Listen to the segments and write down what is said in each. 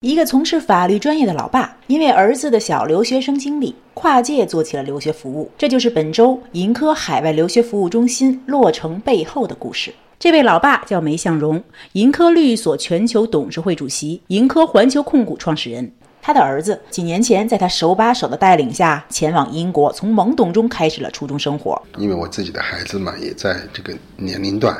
一个从事法律专业的老爸，因为儿子的小留学生经历，跨界做起了留学服务。这就是本周盈科海外留学服务中心落成背后的故事。这位老爸叫梅向荣，盈科律所全球董事会主席，盈科环球控股创始人。他的儿子几年前在他手把手的带领下前往英国，从懵懂中开始了初中生活。因为我自己的孩子嘛，也在这个年龄段，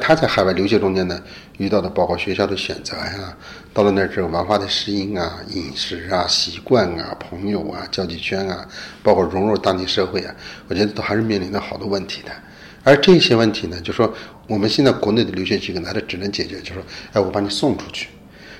他在海外留学中间呢，遇到的包括学校的选择呀，到了那儿之后文化的适应啊、饮食啊、习惯啊、朋友啊、交际圈啊，包括融入当地社会啊，我觉得都还是面临着好多问题的。而这些问题呢，就说我们现在国内的留学机构，它的只能解决，就说，哎，我把你送出去。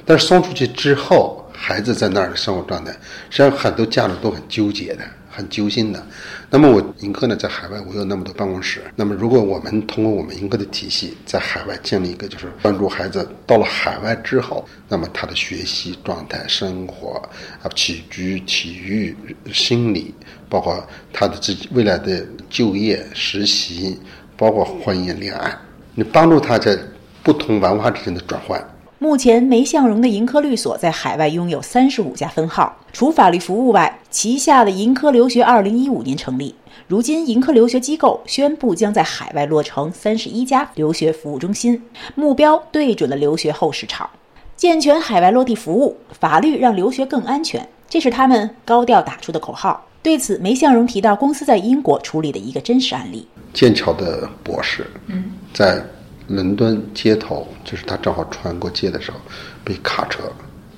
但是送出去之后，孩子在那儿的生活状态，实际上很多家长都很纠结的，很揪心的。那么我盈科呢，在海外我有那么多办公室。那么如果我们通过我们盈科的体系，在海外建立一个，就是关注孩子到了海外之后，那么他的学习状态、生活啊、起居、体育、心理，包括他的自己未来的就业、实习，包括婚姻、恋爱，你帮助他在不同文化之间的转换。目前，梅向荣的盈科律所在海外拥有三十五家分号。除法律服务外，旗下的盈科留学二零一五年成立，如今盈科留学机构宣布将在海外落成三十一家留学服务中心，目标对准了留学后市场，健全海外落地服务，法律让留学更安全，这是他们高调打出的口号。对此，梅向荣提到公司在英国处理的一个真实案例：剑桥的博士，嗯，在。伦敦街头，就是他正好穿过街的时候，被卡车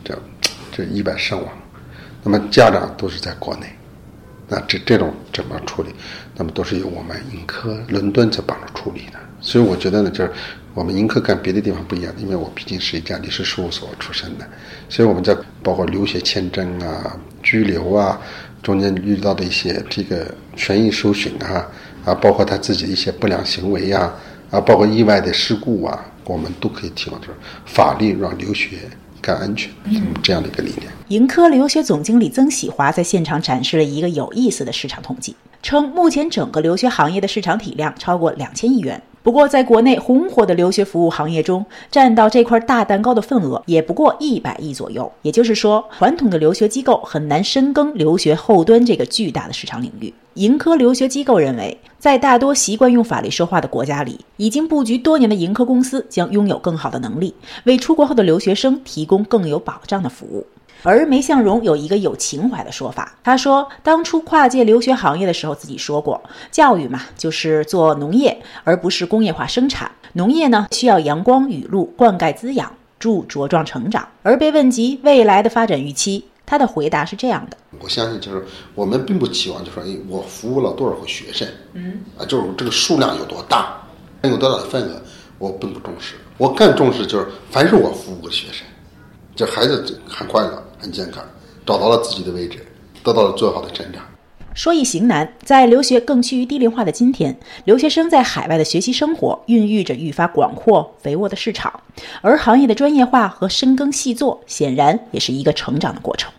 这样 这意外身亡。那么家长都是在国内，那这这种怎么处理？那么都是由我们盈科伦敦在帮助处理的。所以我觉得呢，就是我们盈科跟别的地方不一样，因为我毕竟是一家律师事务所出身的，所以我们在包括留学签证啊、拘留啊中间遇到的一些这个权益受损啊啊，包括他自己的一些不良行为呀。包括意外的事故啊，我们都可以提供，就是法律让留学更安全，这样的一个理念。盈科留学总经理曾喜华在现场展示了一个有意思的市场统计，称目前整个留学行业的市场体量超过两千亿元。不过，在国内红火的留学服务行业中，占到这块大蛋糕的份额也不过一百亿左右。也就是说，传统的留学机构很难深耕留学后端这个巨大的市场领域。盈科留学机构认为，在大多习惯用法律说话的国家里，已经布局多年的盈科公司将拥有更好的能力，为出国后的留学生提供更有保障的服务。而梅向荣有一个有情怀的说法，他说，当初跨界留学行业的时候，自己说过，教育嘛，就是做农业，而不是工业化生产。农业呢，需要阳光雨露灌溉滋养，助茁壮成长。而被问及未来的发展预期，他的回答是这样的：我相信，就是我们并不期望，就说，哎，我服务了多少个学生，嗯，啊，就是这个数量有多大，有多大的份额，我并不重视。我更重视就是，凡是我服务的学生。这孩子很快乐，很健康，找到了自己的位置，得到了最好的成长。说易行难，在留学更趋于低龄化的今天，留学生在海外的学习生活孕育着愈发广阔肥沃的市场，而行业的专业化和深耕细作，显然也是一个成长的过程。